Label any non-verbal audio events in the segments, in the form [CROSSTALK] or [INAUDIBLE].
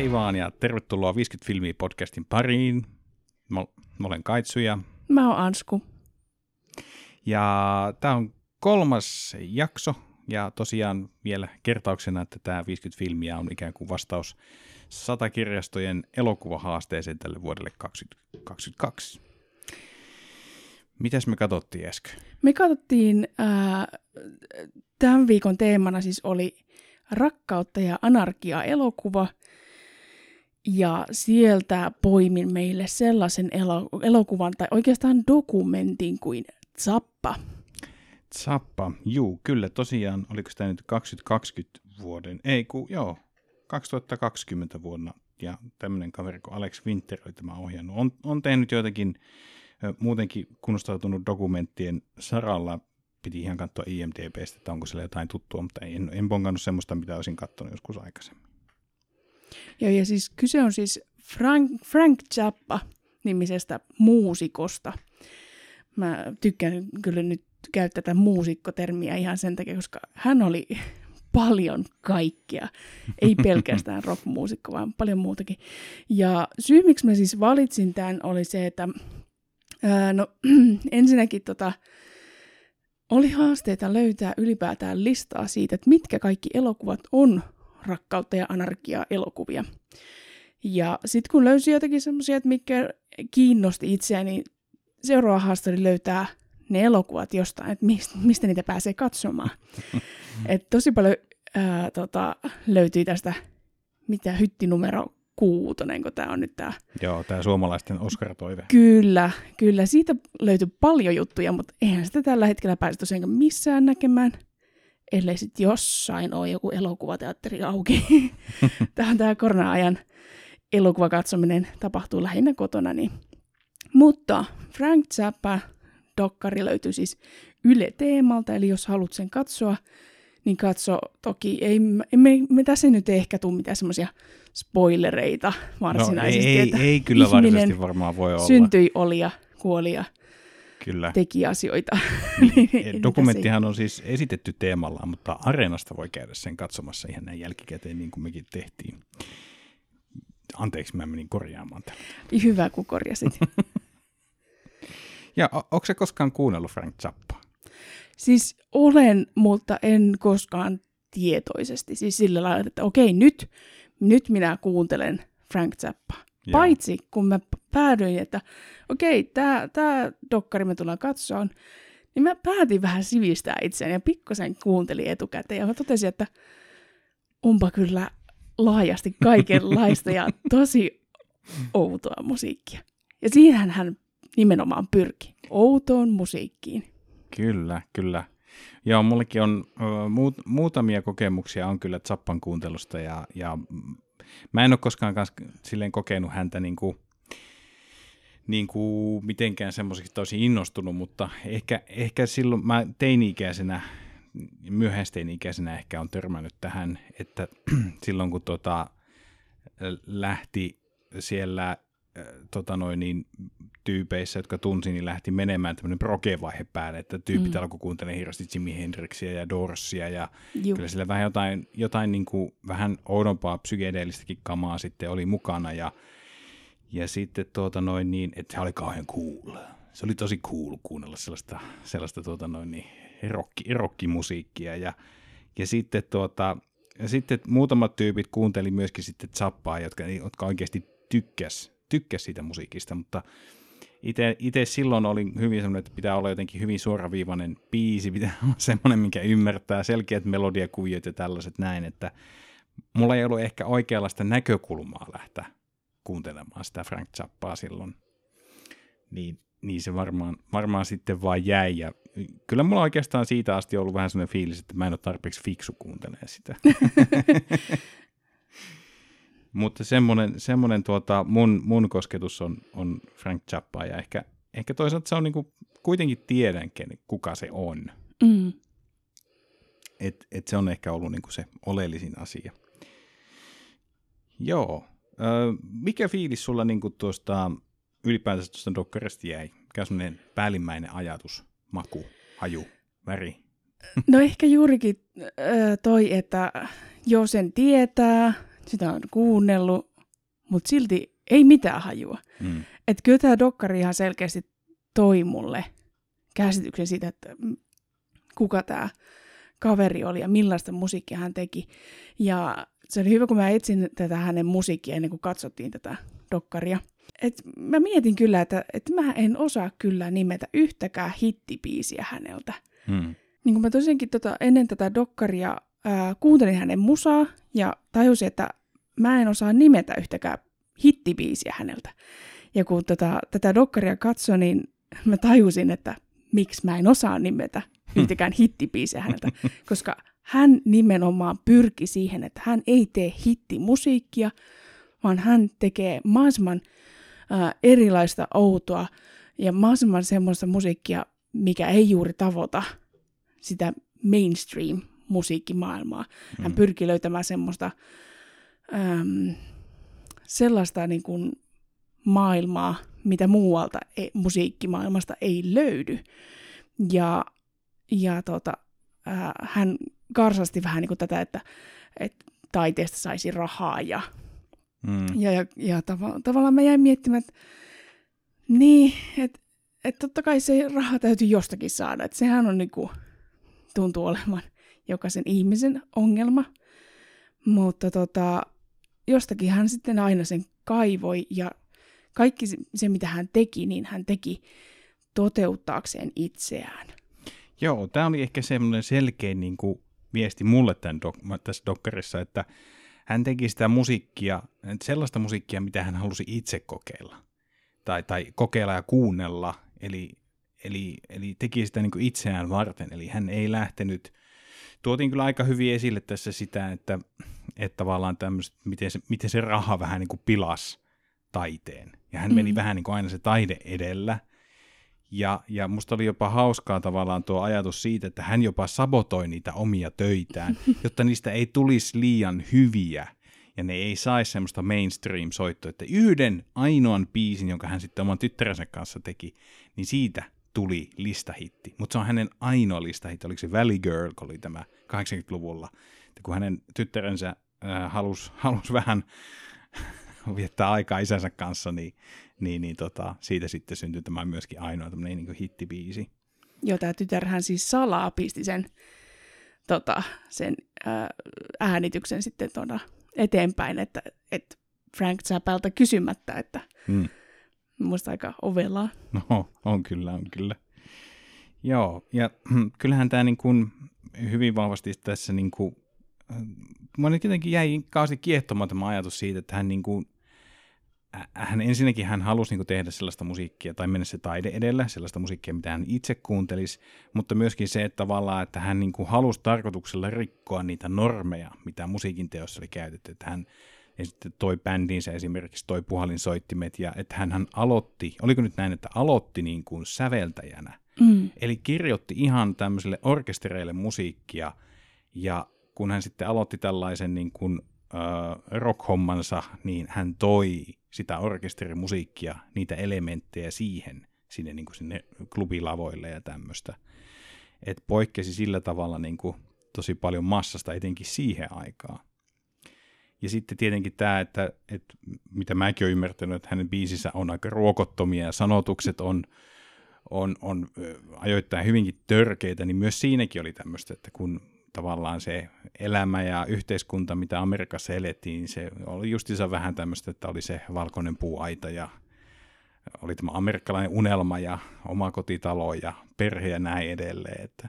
Hei vaan ja tervetuloa 50 filmiä podcastin pariin. Mä, mä olen Kaitsu ja, Mä oon Ansku. ja tämä on kolmas jakso. Ja tosiaan vielä kertauksena, että tämä 50 filmiä on ikään kuin vastaus satakirjastojen elokuvahaasteeseen tälle vuodelle 2022. Mitäs me katsottiin äsken? Me katsottiin, ää, tämän viikon teemana siis oli rakkautta ja anarkia elokuva. Ja sieltä poimin meille sellaisen elo- elokuvan tai oikeastaan dokumentin kuin Zappa. Zappa, juu, kyllä tosiaan, oliko tämä nyt 2020 vuoden, ei kun, joo, 2020 vuonna, ja tämmöinen kaveri kuin Alex Winter oli tämä ohjannut. On, on tehnyt joitakin muutenkin kunnostautunut dokumenttien saralla, piti ihan katsoa IMDBstä, että onko siellä jotain tuttua, mutta en, en bongannut semmoista, mitä olisin katsonut joskus aikaisemmin. Ja, ja siis kyse on siis Frank, Frank Zappa nimisestä muusikosta. Mä tykkään kyllä nyt käyttää tätä muusikkotermiä ihan sen takia, koska hän oli paljon kaikkea. Ei pelkästään [LAUGHS] rockmuusikko, vaan paljon muutakin. Ja syy, miksi mä siis valitsin tämän, oli se, että ää, no, [CLEARS THROAT] ensinnäkin tota, oli haasteita löytää ylipäätään listaa siitä, että mitkä kaikki elokuvat on rakkautta ja anarkiaa elokuvia. Ja sitten kun löysi jotakin semmoisia, että mikä kiinnosti itseäni, niin seuraava haaste oli löytää ne elokuvat jostain, että mistä, mistä niitä pääsee katsomaan. [LAUGHS] Et tosi paljon ää, tota, löytyi tästä, mitä hytti numero kuutonen, kun tämä on nyt tämä. Joo, tämä suomalaisten Oscar-toive. Kyllä, kyllä. Siitä löytyi paljon juttuja, mutta eihän sitä tällä hetkellä pääse tosiaan missään näkemään, ellei sitten jossain ole joku elokuvateatteri auki. [LAUGHS] [LAUGHS] tämä on tämä korona-ajan elokuvakatsominen tapahtuu lähinnä kotona. Niin. Mutta Frank Zappa dokkari löytyy siis Yle Teemalta, eli jos haluat sen katsoa, niin katso. Toki ei, me, me tässä nyt ehkä tule mitään semmoisia spoilereita No, varsinaisesti. ei, ei, että ei kyllä ihminen varsinaisesti varmaan voi olla. syntyi, oli ja kuoli ja Kyllä. teki asioita. Niin, [LAUGHS] Ei tässä Dokumenttihan on siis esitetty teemallaan, mutta Areenasta voi käydä sen katsomassa ihan näin jälkikäteen, niin kuin mekin tehtiin. Anteeksi, mä menin korjaamaan tämän. Hyvä, kun korjasit. [LAUGHS] Ja o- onko se koskaan kuunnellut Frank Zappaa? siis olen, mutta en koskaan tietoisesti. Siis sillä lailla, että okei, nyt, nyt minä kuuntelen Frank Zappaa. Joo. Paitsi kun mä päädyin, että okei, tämä tää dokkari me tullaan katsomaan, niin mä päätin vähän sivistää itseäni ja pikkusen kuuntelin etukäteen. Ja mä totesin, että onpa kyllä laajasti kaikenlaista ja [LAUGHS] tosi outoa musiikkia. Ja siihen hän nimenomaan pyrki. Outoon musiikkiin. Kyllä, kyllä. Joo, mullekin on ö, muut, muutamia kokemuksia on kyllä Zappan kuuntelusta ja, ja mä en ole koskaan kans silleen kokenut häntä niin kuin, niin kuin mitenkään semmoiseksi tosi innostunut, mutta ehkä, ehkä silloin mä teini-ikäisenä, myöhäisteini-ikäisenä ehkä on törmännyt tähän, että [CLEARS THROAT] silloin kun tota, lähti siellä tota noin, niin, tyypeissä, jotka tunsin, niin lähti menemään tämmöinen proge-vaihe päälle, että tyypit mm. alkoi kuuntelemaan hirveästi Jimi Hendrixia ja Dorsia ja Juu. kyllä sillä vähän jotain, jotain niin kuin, vähän oudompaa psykedeellistäkin kamaa sitten oli mukana ja, ja sitten tuota noin niin, että se oli kauhean cool. Se oli tosi cool kuunnella sellaista, sellaista tuota noin niin, rocki, rockimusiikkia ja, ja sitten tuota, ja sitten muutamat tyypit kuunteli myöskin sitten Zappaa, jotka, jotka oikeasti tykkäs, tykkäs siitä musiikista, mutta itse silloin oli hyvin semmoinen, että pitää olla jotenkin hyvin suoraviivainen biisi, pitää olla [LAUGHS] semmoinen, mikä ymmärtää selkeät melodiakuviot ja tällaiset näin, että mulla ei ollut ehkä oikeanlaista näkökulmaa lähteä kuuntelemaan sitä Frank Zappaa silloin. Niin, niin se varmaan, varmaan sitten vaan jäi. Ja kyllä mulla oikeastaan siitä asti ollut vähän sellainen fiilis, että mä en ole tarpeeksi fiksu kuuntelee sitä. [LAUGHS] Mutta semmoinen, semmoinen tuota, mun, mun kosketus on, on Frank Zappa ja ehkä, ehkä toisaalta se on niinku, kuitenkin tiedän, ken- kuka se on. Mm. Et, et se on ehkä ollut niinku se oleellisin asia. Joo. Ö, mikä fiilis sulla niinku tuosta ylipäätänsä tuosta dokkarista jäi? Mikä on päällimmäinen ajatus, maku, haju, väri? No ehkä juurikin äh, toi, että jo sen tietää, sitä on kuunnellut, mutta silti ei mitään hajua. Mm. Että kyllä tämä dokkari ihan selkeästi toi mulle käsityksen siitä, että m- kuka tämä kaveri oli ja millaista musiikkia hän teki. Ja se oli hyvä, kun mä etsin tätä hänen musiikkia ennen kuin katsottiin tätä dokkaria. Et mä mietin kyllä, että, että mä en osaa kyllä nimetä yhtäkään hittipiisiä häneltä. Mm. Niin kuin mä tosiaankin tota, ennen tätä dokkaria ää, kuuntelin hänen musaa ja tajusin, että mä en osaa nimetä yhtäkään hittibiisiä häneltä. Ja kun tota, tätä dokkaria katsoin, niin mä tajusin, että miksi mä en osaa nimetä yhtäkään hittibiisiä häneltä, [LAUGHS] koska hän nimenomaan pyrki siihen, että hän ei tee hittimusiikkia, vaan hän tekee mahdollisimman ää, erilaista outoa ja mahdollisimman semmoista musiikkia, mikä ei juuri tavoita sitä mainstream-musiikkimaailmaa. Hän Mm. pyrkii löytämään semmoista äm, sellaista niin kuin maailmaa, mitä muualta ei, musiikkimaailmasta ei löydy. Ja, ja tota, ää, hän karsasti vähän niin kuin tätä, että, että taiteesta saisi rahaa ja, Mm. ja, ja, ja tava, tavallaan mä jäin miettimään, että niin, että et totta kai se raha täytyy jostakin saada. Että sehän on niinku, tuntuu olevan jokaisen ihmisen ongelma. Mutta tota, jostakin hän sitten aina sen kaivoi ja kaikki se, mitä hän teki, niin hän teki toteuttaakseen itseään. Joo, tämä oli ehkä semmoinen selkein niin kuin, viesti mulle tämän dok- tässä dokkarissa, että hän teki sitä musiikkia, sellaista musiikkia, mitä hän halusi itse kokeilla. Tai, tai kokeilla ja kuunnella, eli, eli, eli teki sitä niin kuin itseään varten. Eli hän ei lähtenyt, tuotiin kyllä aika hyvin esille tässä sitä, että, että tavallaan tämmöiset, miten se, miten se raha vähän niin kuin pilas taiteen. Ja hän meni Mm. vähän niin kuin aina se taide edellä. Ja, ja musta oli jopa hauskaa tavallaan tuo ajatus siitä, että hän jopa sabotoi niitä omia töitään, [LAUGHS] jotta niistä ei tulisi liian hyviä ja ne ei saisi semmoista mainstream-soittoa, että yhden ainoan biisin, jonka hän sitten oman tyttärensä kanssa teki, niin siitä tuli listahitti. Mutta se on hänen ainoa listahitti, oliko se Valley Girl, kun oli tämä 80-luvulla, että kun hänen tyttärensä äh, halusi [LAUGHS] halus vähän viettää aikaa isänsä kanssa, niin, niin, niin tota, siitä sitten syntyi tämä myöskin ainoa tämmöinen niin hittibiisi. Joo, tämä tytärhän siis salaa pisti sen, tota, sen ää, äänityksen sitten tuonne eteenpäin, että, että Frank Zappalta kysymättä, että Mm. Muista aika ovelaa. No, on kyllä, on kyllä. Joo, ja [CLEARS THROAT] kyllähän tämä niin kuin hyvin vahvasti tässä niin kuin, mä nyt jotenkin jäi kauheasti kiehtomaan tämä ajatus siitä, että hän niin kuin, ä- hän ensinnäkin hän halusi niin kuin tehdä sellaista musiikkia tai mennä se taide edellä, sellaista musiikkia, mitä hän itse kuuntelisi, mutta myöskin se, että tavallaan, että hän niin kuin halusi tarkoituksella rikkoa niitä normeja, mitä musiikin teossa oli käytetty, että hän sitten toi bändinsä esimerkiksi toi puhalinsoittimet, ja että hän, hän aloitti, oliko nyt näin, että aloitti niin kuin säveltäjänä, Mm. eli kirjoitti ihan tämmöiselle orkestereille musiikkia, ja kun hän sitten aloitti tällaisen niin kuin, äh, rock-hommansa, niin hän toi sitä orkesterimusiikkia, niitä elementtejä siihen, sinne, niin kuin sinne klubilavoille ja tämmöistä. Et poikkesi sillä tavalla niin kuin tosi paljon massasta, etenkin siihen aikaan. Ja sitten tietenkin tämä, että, että mitä mäkin olen ymmärtänyt, että hänen biisissä on aika ruokottomia ja sanotukset on, on, on ajoittain hyvinkin törkeitä, niin myös siinäkin oli tämmöistä, että kun tavallaan se elämä ja yhteiskunta, mitä Amerikassa elettiin, se oli justiinsa vähän tämmöistä, että oli se valkoinen puuaita ja oli tämä amerikkalainen unelma ja oma kotitalo ja perhe ja näin edelleen, että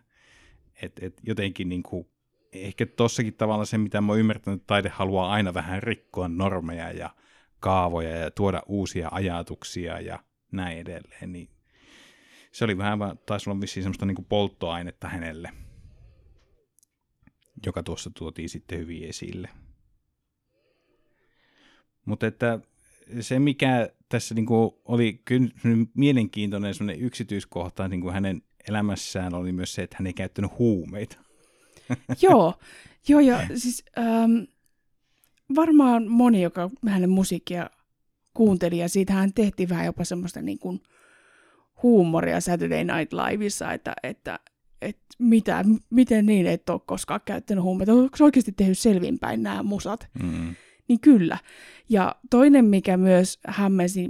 et, et jotenkin niin kuin, ehkä tossakin tavalla se, mitä mä oon ymmärtänyt, että taide haluaa aina vähän rikkoa normeja ja kaavoja ja tuoda uusia ajatuksia ja näin edelleen, niin se oli vähän, taisi olla vissiin semmoista niin polttoainetta hänelle, joka tuossa tuotiin sitten hyvin esille. Mutta että se, mikä tässä niin kuin oli kyllä mielenkiintoinen yksityiskohta niin kuin hänen elämässään oli myös se, että hän ei käyttänyt huumeita. [LAUGHS] Joo, joo ja siis ähm, varmaan moni, joka hänen musiikkia kuunteli, ja siitähän tehtiin vähän jopa semmoista niin kuin huumoria Saturday Night Liveissa, että, että, että mitä, miten niin et ole koskaan käyttänyt huumeita, onko se oikeasti tehnyt selvinpäin nämä musat, Mm. Niin kyllä. Ja toinen, mikä myös hämmensi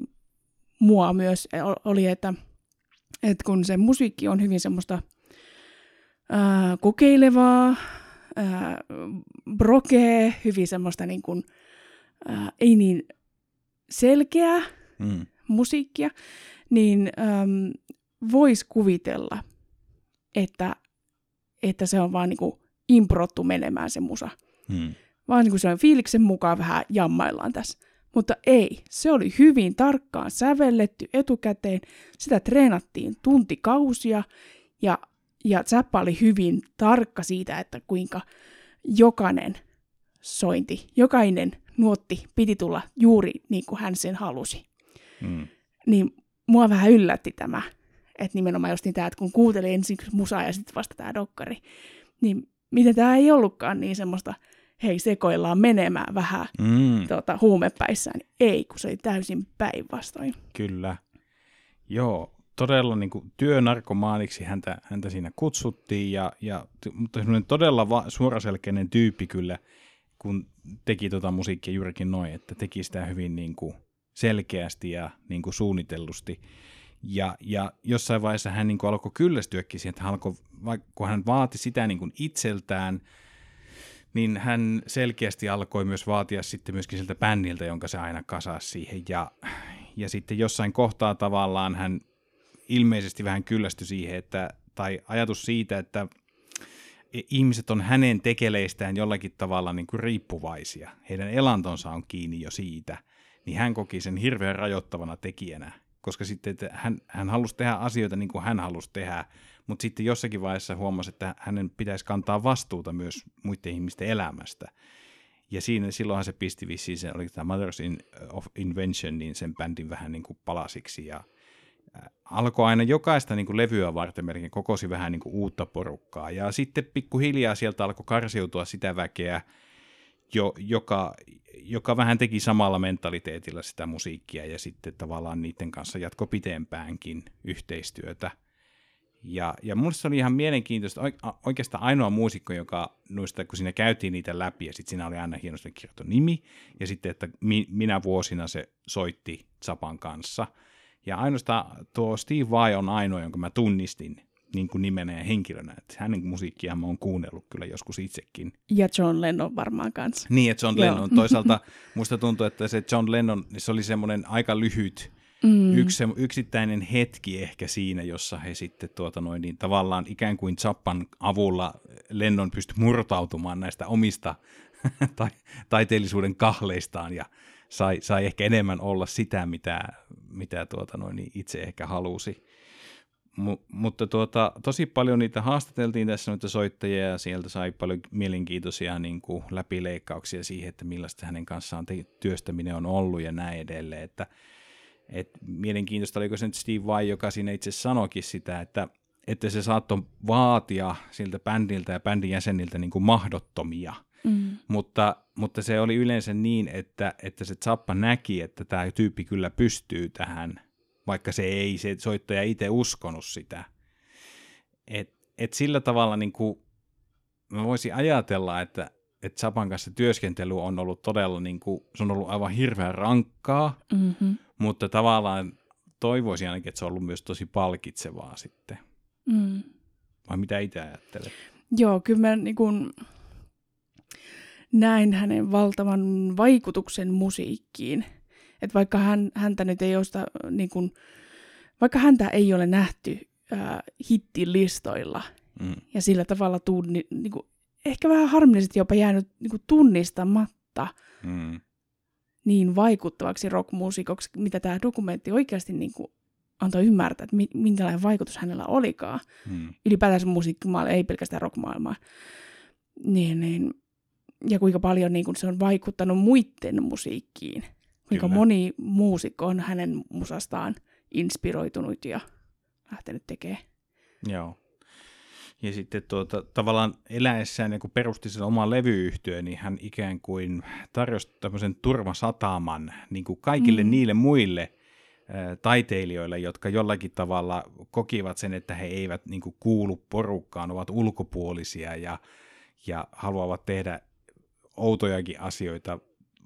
mua myös, oli, että, että kun se musiikki on hyvin semmoista ää, kokeilevaa, ää, brokee, hyvin semmoista niin kuin, ää, ei niin selkeää mm. musiikkia, niin voisi kuvitella, että, että se on vaan niin kuin improttu menemään se musa. Mm. Vaan niin kuin se on fiiliksen mukaan vähän jammaillaan tässä. Mutta ei, se oli hyvin tarkkaan sävelletty etukäteen, sitä treenattiin tuntikausia ja, ja Zappa oli hyvin tarkka siitä, että kuinka jokainen sointi, jokainen nuotti piti tulla juuri niin kuin hän sen halusi. Mm. Niin mua vähän yllätti tämä, että nimenomaan just niin tämä, että kun kuuntelin ensin musaa ja sitten vasta tämä dokkari, niin miten tämä ei ollutkaan niin semmoista, hei sekoillaan menemään vähän mm. tuota, huumepäissään. Ei, kun se oli täysin päinvastoin. Kyllä. Joo, todella niin kuin, työnarkomaaniksi häntä, häntä siinä kutsuttiin, ja, ja, mutta semmoinen todella va- suoraselkeinen tyyppi kyllä, kun teki tota musiikkia juurikin noin, että teki sitä hyvin niin kuin selkeästi ja niin kuin suunnitellusti. Ja, ja jossain vaiheessa hän niin kuin alkoi kyllästyäkin siihen, että hän alkoi, kun hän vaati sitä niin kuin itseltään, niin hän selkeästi alkoi myös vaatia sitten myöskin siltä bändiltä, jonka se aina kasasi siihen. Ja, ja sitten jossain kohtaa tavallaan hän ilmeisesti vähän kyllästyi siihen, että, tai ajatus siitä, että ihmiset on hänen tekeleistään jollakin tavalla niin kuin riippuvaisia. Heidän elantonsa on kiinni jo siitä, niin hän koki sen hirveän rajoittavana tekijänä, koska sitten että hän, hän halusi tehdä asioita niin kuin hän halusi tehdä, mutta sitten jossakin vaiheessa huomasi, että hänen pitäisi kantaa vastuuta myös muiden ihmisten elämästä. Ja siinä silloinhan se pisti vissiin, se oli tämä Mothers in, of Invention, niin sen bändin vähän niin kuin palasiksi ja alkoi aina jokaista niin kuin levyä varten melkein kokosi vähän niin kuin uutta porukkaa. Ja sitten pikkuhiljaa sieltä alkoi karsiutua sitä väkeä, jo, joka, joka vähän teki samalla mentaliteetilla sitä musiikkia ja sitten tavallaan niiden kanssa jatko pitempäänkin yhteistyötä. Ja, ja mun se oli ihan mielenkiintoista, oikeastaan ainoa muusikko, joka noista, kun siinä käytiin niitä läpi ja sitten siinä oli aina hienosti kirjoitettu nimi ja sitten, että mi, minä vuosina se soitti Zapan kanssa – ja ainoastaan tuo Steve Vai on ainoa, jonka mä tunnistin niin kuin nimenä ja henkilönä. Että hänen musiikkiaan mä oon kuunnellut kyllä joskus itsekin. Ja John Lennon varmaan kanssa. Niin, ja John Joo. Lennon. Toisaalta [LAUGHS] musta tuntuu, että se John Lennon, niin se oli semmoinen aika lyhyt, mm. yksi, yksittäinen hetki ehkä siinä, jossa he sitten tuota noin, niin tavallaan ikään kuin Zappan avulla Lennon pystyi murtautumaan näistä omista [LAUGHS] tai, taiteellisuuden kahleistaan ja sai, sai ehkä enemmän olla sitä, mitä, mitä tuota noin, niin itse ehkä halusi. M- mutta tuota, tosi paljon niitä haastateltiin tässä noita soittajia ja sieltä sai paljon mielenkiintoisia niin kuin läpileikkauksia siihen, että millaista hänen kanssaan te- työstäminen on ollut ja näin edelleen. Että, et mielenkiintoista oliko se nyt Steve Vai, joka siinä itse sanoikin sitä, että, että se saattoi vaatia siltä bändiltä ja bändin jäseniltä niin kuin mahdottomia – Mm. Mutta, mutta se oli yleensä niin, että, että se Zappa näki, että tämä tyyppi kyllä pystyy tähän, vaikka se ei se soittaja itse uskonut sitä. Et, et sillä tavalla niin kuin, mä voisin ajatella, että, että Zapan kanssa työskentely on ollut todella, niin kuin, se on ollut aivan hirveän rankkaa, mm-hmm. mutta tavallaan toivoisin ainakin, että se on ollut myös tosi palkitsevaa sitten. Mm. Vai mitä itse ajattelet? Joo, kyllä mä niin kuin, näin hänen valtavan vaikutuksen musiikkiin. Että vaikka hän, häntä nyt ei osta, niin kun, vaikka häntä ei ole nähty ää, hittilistoilla mm. ja sillä tavalla tunni, niin kun, ehkä vähän harmillisesti jopa jäänyt niin kun, tunnistamatta mm. niin vaikuttavaksi rockmuusikoksi, mitä tämä dokumentti oikeasti niin kun, antoi ymmärtää, että minkälainen vaikutus hänellä olikaan. Mm. Ylipäätänsä musiikkimaailma, ei pelkästään rockmaailmaa. Niin, niin ja kuinka paljon niin kuin se on vaikuttanut muiden musiikkiin. Kuinka Kyllä. moni muusikko on hänen musastaan inspiroitunut ja lähtenyt tekemään. Joo. Ja sitten tuota, tavallaan eläessään, kun perusti sen oman levyyhtiön, niin hän ikään kuin tarjosi tämmöisen turvasataman niin kuin kaikille mm. niille muille taiteilijoille, jotka jollakin tavalla kokivat sen, että he eivät niin kuin, kuulu porukkaan, ovat ulkopuolisia ja, ja haluavat tehdä outojakin asioita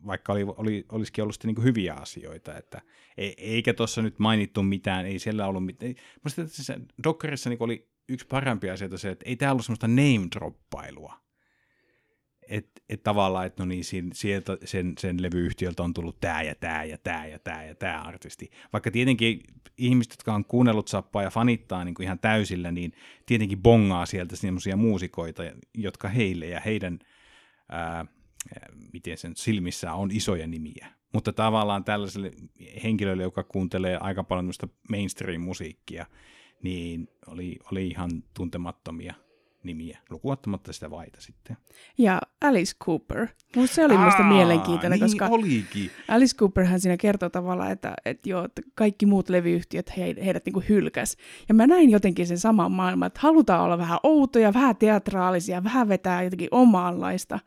vaikka oli, oli, olisikin ollut niin kuin hyviä asioita, että e, eikä tuossa nyt mainittu mitään, ei siellä ollut mitään. Musta tässä Dockerissa niin oli yksi parempi asia se, että ei täällä ollut semmoista name-droppailua että et tavallaan, että no niin, sieltä sen, sen levyyhtiöltä on tullut tämä ja tämä ja tämä ja tämä ja tämä artisti. Vaikka tietenkin ihmiset, jotka on kuunnellut sappaa ja fanittaa niin kuin ihan täysillä, niin tietenkin bongaa sieltä semmoisia muusikoita, jotka heille ja heidän, ää, miten sen silmissä on isoja nimiä. Mutta tavallaan tällaiselle henkilölle, joka kuuntelee aika paljon mainstream-musiikkia, niin oli, oli ihan tuntemattomia nimiä, lukuottamatta sitä vaita sitten. Ja Alice Cooper. Musta se oli minusta mielenkiintoinen, niin koska olikin. Alice Cooperhän siinä kertoo tavallaan, että, että, joo, että kaikki muut levyyhtiöt he, heidät niin hylkäs. Ja mä näin jotenkin sen saman maailman, että halutaan olla vähän outoja, vähän teatraalisia, vähän vetää jotenkin omaanlaista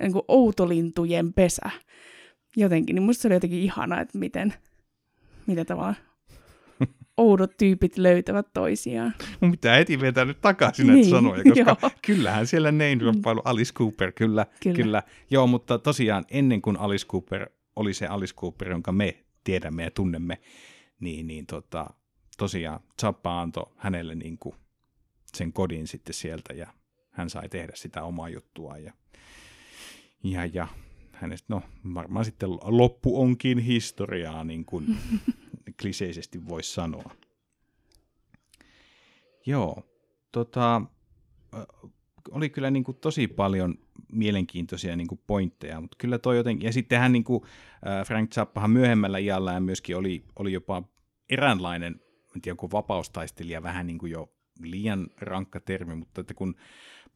niin kuin outolintujen pesä. Jotenkin, niin musta se oli jotenkin ihana, että miten, miten tavallaan oudot tyypit löytävät toisiaan. Mun pitää heti vetää nyt takaisin näitä niin, sanoja, koska joo. kyllähän siellä name Alice Cooper, kyllä, kyllä. kyllä. Joo, mutta tosiaan ennen kuin Alice Cooper oli se Alice Cooper, jonka me tiedämme ja tunnemme, niin, niin tota, tosiaan Zappa antoi hänelle niin kuin sen kodin sitten sieltä ja hän sai tehdä sitä omaa juttua ja, ja, ja hänestä, no varmaan sitten loppu onkin historiaa, niin kuin [LAUGHS] kliseisesti voisi sanoa. Joo, tota, oli kyllä niin kuin tosi paljon mielenkiintoisia niin kuin pointteja, mutta kyllä toi jotenkin, ja sittenhän niin kuin Frank Zappahan myöhemmällä iällään myöskin oli, oli jopa eräänlainen, en tiedä, kuin vapaustaistelija, vähän niin kuin jo liian rankka termi, mutta että kun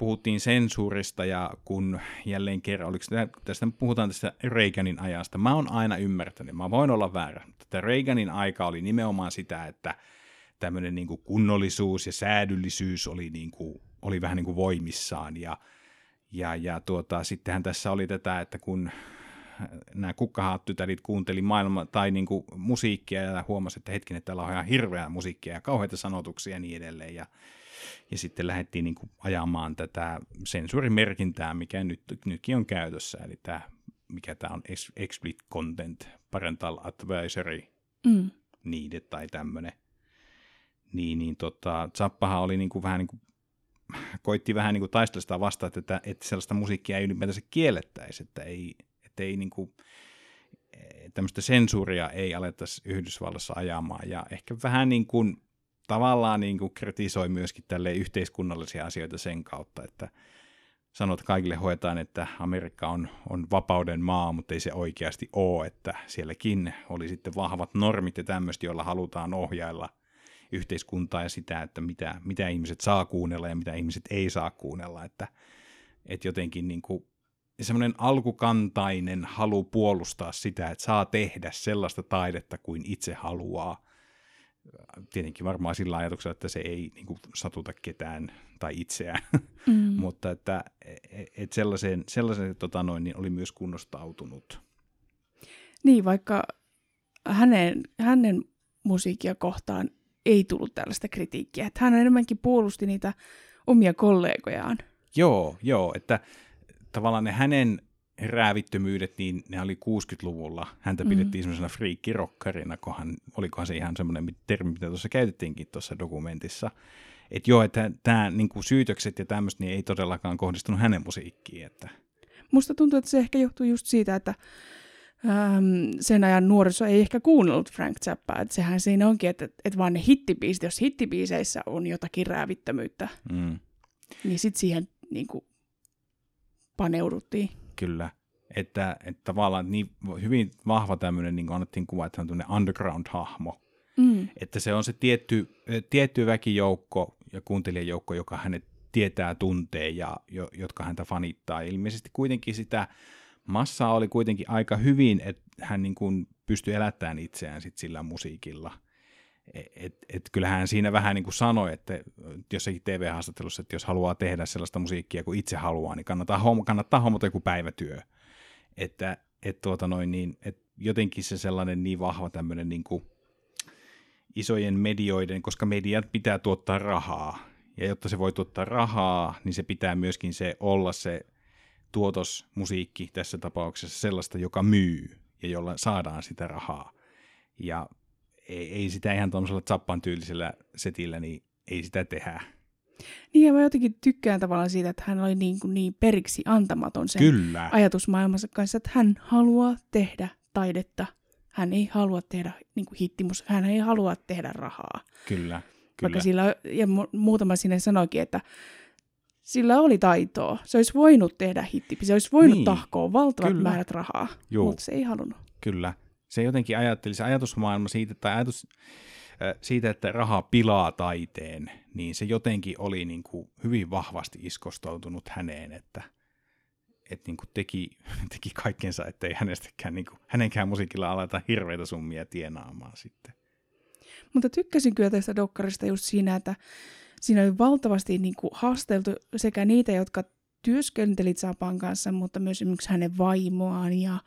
puhuttiin sensuurista ja kun jälleen kerran, oliko tästä puhutaan tästä Reaganin ajasta, mä oon aina ymmärtänyt, mä voin olla väärä, mutta tämä Reaganin aika oli nimenomaan sitä, että tämmöinen niin kunnollisuus ja säädyllisyys oli, niin kuin, oli vähän niin kuin voimissaan ja, ja, ja tuota, sittenhän tässä oli tätä, että kun nämä kukkahaattytädit kuunteli maailma, tai niin kuin musiikkia ja huomasi, että hetkinen, että täällä on ihan hirveää musiikkia ja kauheita sanotuksia ja niin edelleen. Ja, ja sitten lähdettiin niin kuin ajamaan tätä sensuurimerkintää, mikä nyt, nytkin on käytössä, eli tämä, mikä tämä on, explicit content, parental advisory mm. needed tai tämmöinen. Niin, niin tota, Zappahan oli niin kuin vähän niin kuin, koitti vähän niin kuin taistella sitä vastaan, että, että sellaista musiikkia ei ylipäätänsä kiellettäisi, että ei, että ei niin kuin, tämmöistä sensuuria ei alettaisi Yhdysvalloissa ajamaan, ja ehkä vähän niin kuin tavallaan niin kuin kritisoi myöskin tälle yhteiskunnallisia asioita sen kautta, että sanot kaikille hoetaan, että Amerikka on, on vapauden maa, mutta ei se oikeasti ole, että sielläkin oli sitten vahvat normit ja tämmöistä, joilla halutaan ohjailla yhteiskuntaa ja sitä, että mitä, mitä ihmiset saa kuunnella ja mitä ihmiset ei saa kuunnella, että, että jotenkin niin kuin semmoinen alkukantainen halu puolustaa sitä, että saa tehdä sellaista taidetta kuin itse haluaa, tietenkin varmaan sillä ajatuksella, että se ei niin kuin, satuta ketään tai itseään, mm. [LAUGHS] mutta että et sellaiseen, sellaiseen tota noin, niin oli myös kunnostautunut. Niin, vaikka hänen, hänen musiikkia kohtaan ei tullut tällaista kritiikkiä, että hän enemmänkin puolusti niitä omia kollegojaan. Joo, joo, että tavallaan ne hänen räävittömyydet, niin ne oli 60-luvulla. Häntä pidettiin mm. semmoisena friikkirokkarina, kohan, olikohan se ihan semmoinen termi, mitä tuossa käytettiinkin tuossa dokumentissa. Että joo, että tämä niinku syytökset ja tämmöistä niin ei todellakaan kohdistunut hänen musiikkiin. Että. Musta tuntuu, että se ehkä johtuu just siitä, että äm, sen ajan nuoriso ei ehkä kuunnellut Frank Zappaa. Että sehän siinä onkin, että, että vaan ne hittibiisit, jos hittibiiseissä on jotakin räävittömyyttä, mm. niin sitten siihen niin kuin, paneuduttiin kyllä. Että, että tavallaan niin hyvin vahva tämmöinen, niin kuin annettiin kuva, että hän on underground-hahmo. Mm. Että se on se tietty, tietty väkijoukko ja kuuntelijajoukko, joka hänet tietää, tuntee ja jo, jotka häntä fanittaa. Ilmeisesti kuitenkin sitä massaa oli kuitenkin aika hyvin, että hän niin kuin pystyi elättämään itseään sit sillä musiikilla. Et, et, kyllähän siinä vähän niin kuin sanoi, että jossakin TV-haastattelussa, että jos haluaa tehdä sellaista musiikkia kuin itse haluaa, niin kannattaa, homm- kannattaa hommata joku päivätyö. Että et tuota noin, niin, et jotenkin se sellainen niin vahva tämmöinen niin kuin isojen medioiden, koska mediat pitää tuottaa rahaa, ja jotta se voi tuottaa rahaa, niin se pitää myöskin se olla se tuotosmusiikki tässä tapauksessa sellaista, joka myy ja jolla saadaan sitä rahaa. Ja ei, ei sitä ihan tuollaisella zappan tyylisellä setillä, niin ei sitä tehdä. Niin ja mä jotenkin tykkään tavallaan siitä, että hän oli niin, kuin niin periksi antamaton sen Kyllä. ajatusmaailmansa kanssa, että hän haluaa tehdä taidetta. Hän ei halua tehdä niin kuin hittimus, hän ei halua tehdä rahaa. Kyllä. Vaikka Kyllä. sillä, ja mu- muutama sinne sanoikin, että sillä oli taitoa. Se olisi voinut tehdä hittipi, se olisi voinut niin. tahkoa valtavat Kyllä. määrät rahaa, Juu. mutta se ei halunnut. Kyllä. Se jotenkin ajatteli, se ajatusmaailma siitä, tai ajatus siitä, että raha pilaa taiteen, niin se jotenkin oli niin kuin hyvin vahvasti iskostautunut häneen, että, että niin kuin teki, [LAUGHS] teki kaikkensa, ettei hänestäkään, niin kuin, hänenkään musiikilla aleta hirveitä summia tienaamaan sitten. Mutta tykkäsin kyllä tästä dokkarista just siinä, että siinä oli valtavasti niin kuin haasteltu sekä niitä, jotka työskentelit Sapan kanssa, mutta myös esimerkiksi hänen vaimoaan ja,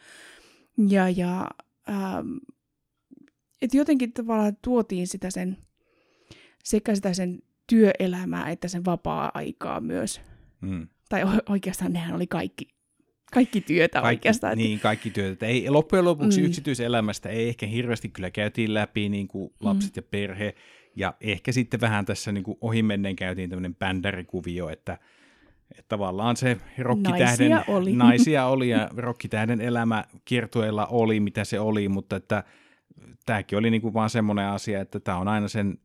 ja, ja ähm, että jotenkin tavallaan tuotiin sitä sen, sekä sitä sen työelämää että sen vapaa-aikaa myös. Mm. Tai oikeastaan nehän oli kaikki, kaikki työtä Kaikki, oikeastaan. että- niin, kaikki työt. Että Ei, loppujen lopuksi Mm. mm. yksityiselämästä ei ehkä hirveästi kyllä käytiin läpi niin kuin lapset mm. ja perhe. Ja ehkä sitten vähän tässä niin kuin ohimennen käytiin tämmöinen bändärikuvio, että, että tavallaan se rokkitähden, Naisia oli. [LAUGHS] naisia oli ja rokkitähden elämä kiertueella oli, mitä se oli, mutta että tämäkin oli niin kuin vaan semmoinen asia, että tämä on aina sen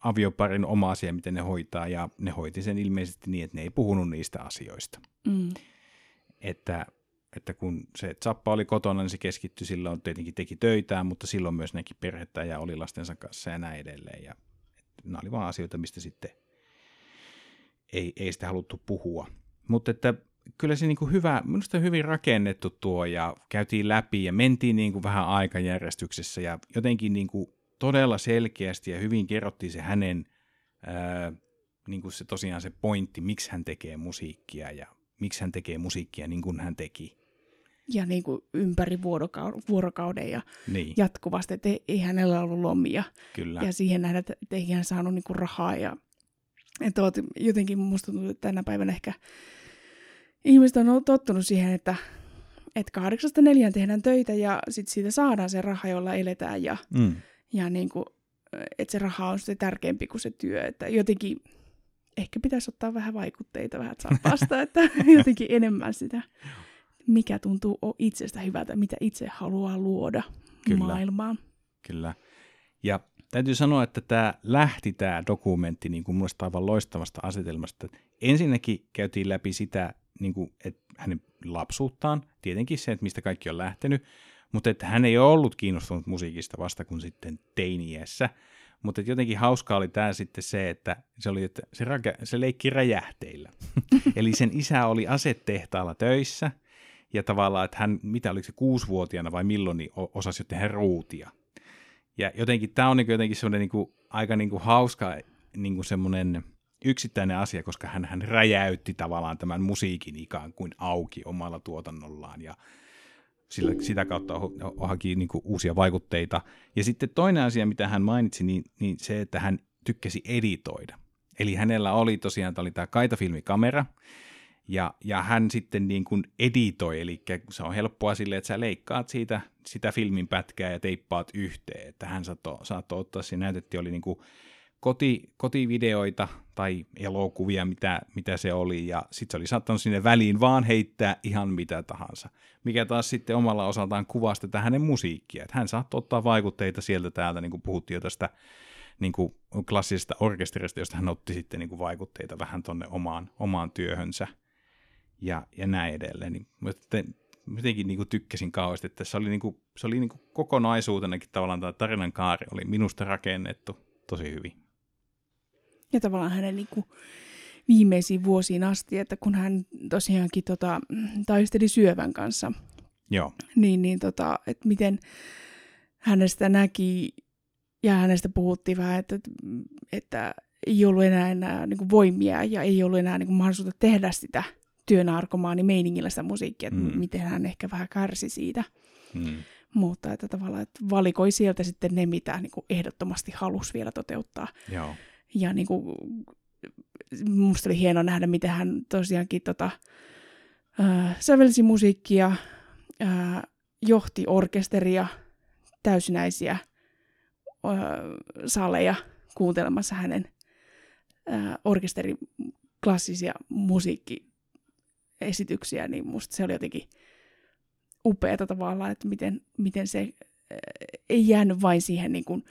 avioparin oma asia, miten ne hoitaa, ja ne hoiti sen ilmeisesti niin, että ne ei puhunut niistä asioista Mm. että, että kun se Zappa oli kotona, niin se keskittyi silloin, tietenkin teki töitään, mutta silloin myös näki perhettä ja oli lastensa kanssa ja näin edelleen. Ja nämä oli vaan asioita, mistä sitten ei, ei sitä haluttu puhua. Mutta että kyllä se niin kuin hyvä, minusta hyvin rakennettu tuo ja käytiin läpi ja mentiin niin kuin vähän aikajärjestyksessä ja jotenkin niin kuin todella selkeästi ja hyvin kerrottiin se hänen ää, niin kuin se tosiaan se pointti, miksi hän tekee musiikkia ja miksi hän tekee musiikkia niin kuin hän teki. Ja niin kuin ympäri vuorokauden, vuorokauden ja Niin, jatkuvasti, että ei, hänellä ollut lomia. kyllä. Ja siihen nähdä, että ei hän saanut niinku rahaa. Ja, että oot, jotenkin musta tuntuu, että tänä päivänä ehkä ihmiset on tottunut siihen, että, että kahdeksasta neljään tehdään töitä ja sitten siitä saadaan se raha, jolla eletään. Ja, Mm, ja niinku, että se raha on se tärkeämpi kuin se työ. Että jotenkin ehkä pitäisi ottaa vähän vaikutteita vähän vasta, että [LAUGHS] jotenkin enemmän sitä, mikä tuntuu itsestä hyvältä, mitä itse haluaa luoda Kyllä. maailmaan. kyllä. Ja täytyy sanoa, että tämä lähti tämä dokumentti niin kuin minusta aivan loistavasta asetelmasta. Ensinnäkin käytiin läpi sitä, niin kuin, että hänen lapsuuttaan, tietenkin se, että mistä kaikki on lähtenyt, mutta että hän ei ollut kiinnostunut musiikista vasta kuin sitten teiniässä. Mutta jotenkin hauskaa oli tämä sitten se, että se, oli, että se, rake, se leikki räjähteillä. [LAUGHS] Eli sen isä oli asetehtaalla töissä, ja tavallaan, että hän, mitä oliko se kuusivuotiaana vai milloin, niin osasi jo tehdä ruutia. Ja jotenkin tämä on niin jotenkin semmoinen niin kuin, aika niin kuin hauska niin kuin semmoinen yksittäinen asia, koska hän, hän räjäytti tavallaan tämän musiikin ikään kuin auki omalla tuotannollaan ja sillä, sitä kautta haki niin uusia vaikutteita. Ja sitten toinen asia, mitä hän mainitsi, niin, niin se, että hän tykkäsi editoida. Eli hänellä oli tosiaan, tämä oli tämä kaitafilmikamera, ja, ja hän sitten niin kuin editoi, eli se on helppoa silleen, että sä leikkaat siitä sitä filmin pätkää ja teippaat yhteen, että hän saattoi, saattoi ottaa, siinä näytettiin, oli niin kuin koti, kotivideoita tai elokuvia, mitä, mitä se oli, ja sitten se oli saattanut sinne väliin vaan heittää ihan mitä tahansa, mikä taas sitten omalla osaltaan kuvasi tätä hänen musiikkia, että hän saattoi ottaa vaikutteita sieltä täältä, niin kuin puhuttiin jo tästä niin kuin klassisesta orkesterista, josta hän otti sitten niin kuin vaikutteita vähän tonne omaan, omaan työhönsä ja, ja näin edelleen. Niin, mutta jotenkin niin kuin tykkäsin kauheasti, että se oli, niin kuin, se oli niin kuin kokonaisuutenakin tavallaan tämä tarinan kaari oli minusta rakennettu tosi hyvin. Ja tavallaan hänen niin kuin, viimeisiin vuosiin asti, että kun hän tosiaankin tota, taisteli syövän kanssa, Joo, niin, niin tota, että miten hänestä näki ja hänestä puhuttiin vähän, että, että ei ollut enää, enää niin kuin voimia ja ei ollut enää niin kuin mahdollisuutta tehdä sitä työnarkomaani meiningillä sitä musiikkia, että Mm. miten hän ehkä vähän kärsi siitä. mm, Mutta että tavallaan että valikoi sieltä sitten ne, mitä niin kuin ehdottomasti halusi vielä toteuttaa. joo, Ja niin kuin, musta oli hieno nähdä, miten hän tosiaankin tota, äh, sävelsi musiikkia, äh, johti orkesteria, täysinäisiä äh, saleja kuuntelemassa hänen äh, orkesterin klassisia musiikkiesityksiä, niin musta se oli jotenkin upeata tavallaan, että miten, miten se äh, ei jäänyt vain siihen niin kuin,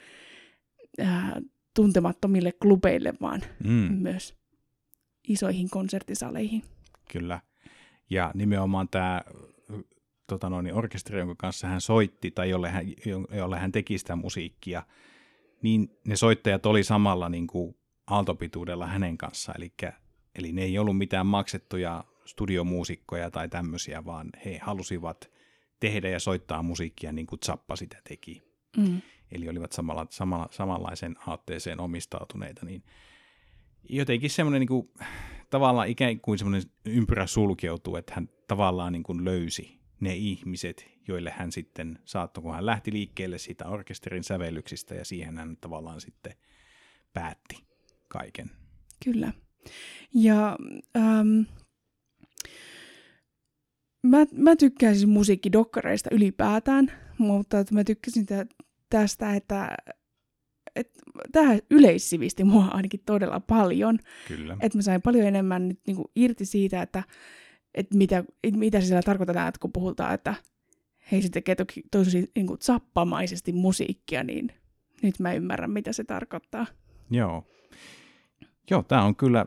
äh, tuntemattomille klubeille, vaan mm. myös isoihin konserttisaleihin. Kyllä. Ja nimenomaan tämä tota noin, orkesteri, jonka kanssa hän soitti tai jolle hän, jolle hän teki sitä musiikkia, niin ne soittajat oli samalla niin kuin aaltopituudella hänen kanssaan. Eli, eli ne ei ollut mitään maksettuja studiomuusikkoja tai tämmöisiä, vaan he halusivat tehdä ja soittaa musiikkia niin kuin Zappa sitä teki. Mm. Eli olivat samalla, samalla, samanlaisen aatteeseen omistautuneita, niin jotenkin semmoinen niin kuin, tavallaan ikään kuin semmoinen ympyrä sulkeutuu, että hän tavallaan niin kuin löysi ne ihmiset, joille hän sitten saattoi, kun hän lähti liikkeelle siitä orkesterin sävellyksistä ja siihen hän tavallaan sitten päätti kaiken. Kyllä. Ja ähm, mä, mä tykkäsin musiikkidokkareista ylipäätään, mutta että mä tykkäsin tästä, että, että tämä yleissivisti mua ainakin todella paljon. Kyllä. Että mä sain paljon enemmän nyt niin kuin irti siitä, että, että mitä, mitä siellä tarkoitetaan, että kun puhutaan, että hei se tekee toki tosi niin kuin zappamaisesti musiikkia, niin nyt mä ymmärrän, mitä se tarkoittaa. Joo. Joo, tämä on kyllä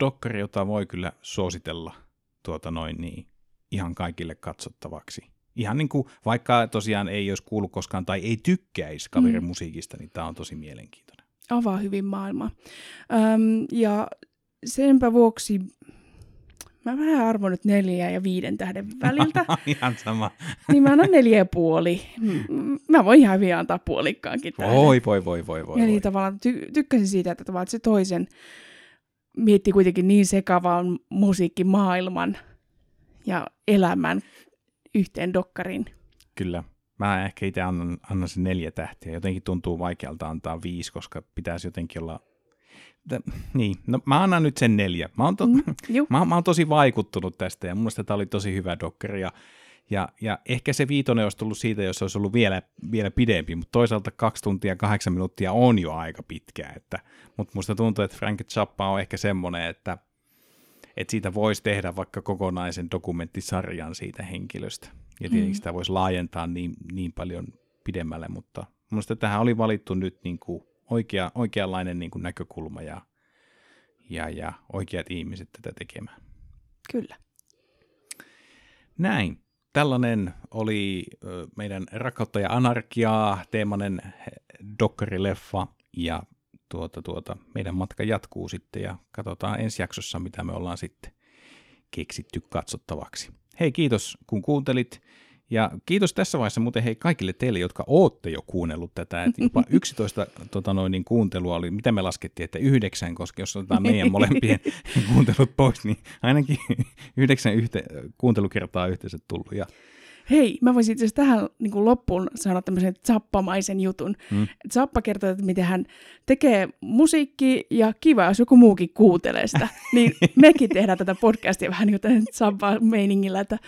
dokkari, jota voi kyllä suositella tuota noin niin, ihan kaikille katsottavaksi. Ihan niin kuin, vaikka tosiaan ei olisi kuullut koskaan tai ei tykkäisi kaverin mm. musiikista, niin tämä on tosi mielenkiintoinen. Avaa hyvin maailma. Öm, ja senpä vuoksi mä vähän arvon nyt neljä ja viiden tähden väliltä. [LAUGHS] ihan sama. [LAUGHS] niin mä annan neljä ja puoli. Mä voin ihan hyvin antaa puolikkaankin tähden. Voi, voi, voi, voi, voi. Eli voi. tavallaan ty- tykkäsin siitä, että tavallaan se toisen mietti kuitenkin niin sekavan musiikkimaailman ja elämän yhteen dokkarin. Kyllä. Mä ehkä itse annan, annan sen neljä tähtiä. Jotenkin tuntuu vaikealta antaa viisi, koska pitäisi jotenkin olla niin, no mä annan nyt sen neljä. Mä oon, to, mm, [LAUGHS] mä, mä oon tosi vaikuttunut tästä ja mun mielestä tämä oli tosi hyvä dokkeri ja, ja, ja ehkä se viitonen olisi tullut siitä, jos se olisi ollut vielä, vielä pidempi, mutta toisaalta kaksi tuntia kahdeksan minuuttia on jo aika pitkä, että, mutta musta tuntuu, että Frank Zappa on ehkä semmoinen, että, että siitä voisi tehdä vaikka kokonaisen dokumenttisarjan siitä henkilöstä. Ja tietenkin mm. sitä voisi laajentaa niin, niin paljon pidemmälle, mutta minusta tähän oli valittu nyt niin kuin oikea, oikeanlainen niin kuin näkökulma ja, ja, ja oikeat ihmiset tätä tekemään. Kyllä. Näin. Tällainen oli meidän Rakkautta ja anarkiaa teemainen dokkarileffa ja tuota, tuota, meidän matka jatkuu sitten ja katsotaan ensi jaksossa, mitä me ollaan sitten keksitty katsottavaksi. Hei, kiitos kun kuuntelit. Ja kiitos tässä vaiheessa muuten hei kaikille teille, jotka ootte jo kuunnellut tätä. Että jopa [LAUGHS] 11 tota noin, niin kuuntelua oli, mitä me laskettiin, että yhdeksän, koska jos otetaan meidän molempien [LAUGHS] kuuntelut pois, niin ainakin yhdeksän yhte, kuuntelukertaa yhteensä tullut. Ja Hei, mä voisin itse tähän niin kuin loppuun sanoa tämmöisen zappamaisen jutun. Hmm. Zappa kertoo, että miten hän tekee musiikki ja kiva, jos joku muukin kuuntelee sitä. [LAUGHS] niin mekin tehdään tätä podcastia vähän niin kuin zappa-meiningillä, että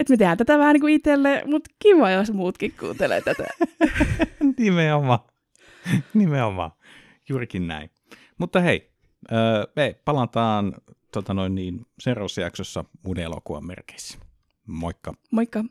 että me tehdään tätä vähän niin kuin itselle, mutta kiva, jos muutkin kuuntelee tätä. [LAUGHS] Nimenomaan. [LAUGHS] Nimenomaan. Juurikin näin. Mutta hei, me palataan tota noin niin, seuraavassa jaksossa uuden elokuvan merkeissä. Moikka. Moikka.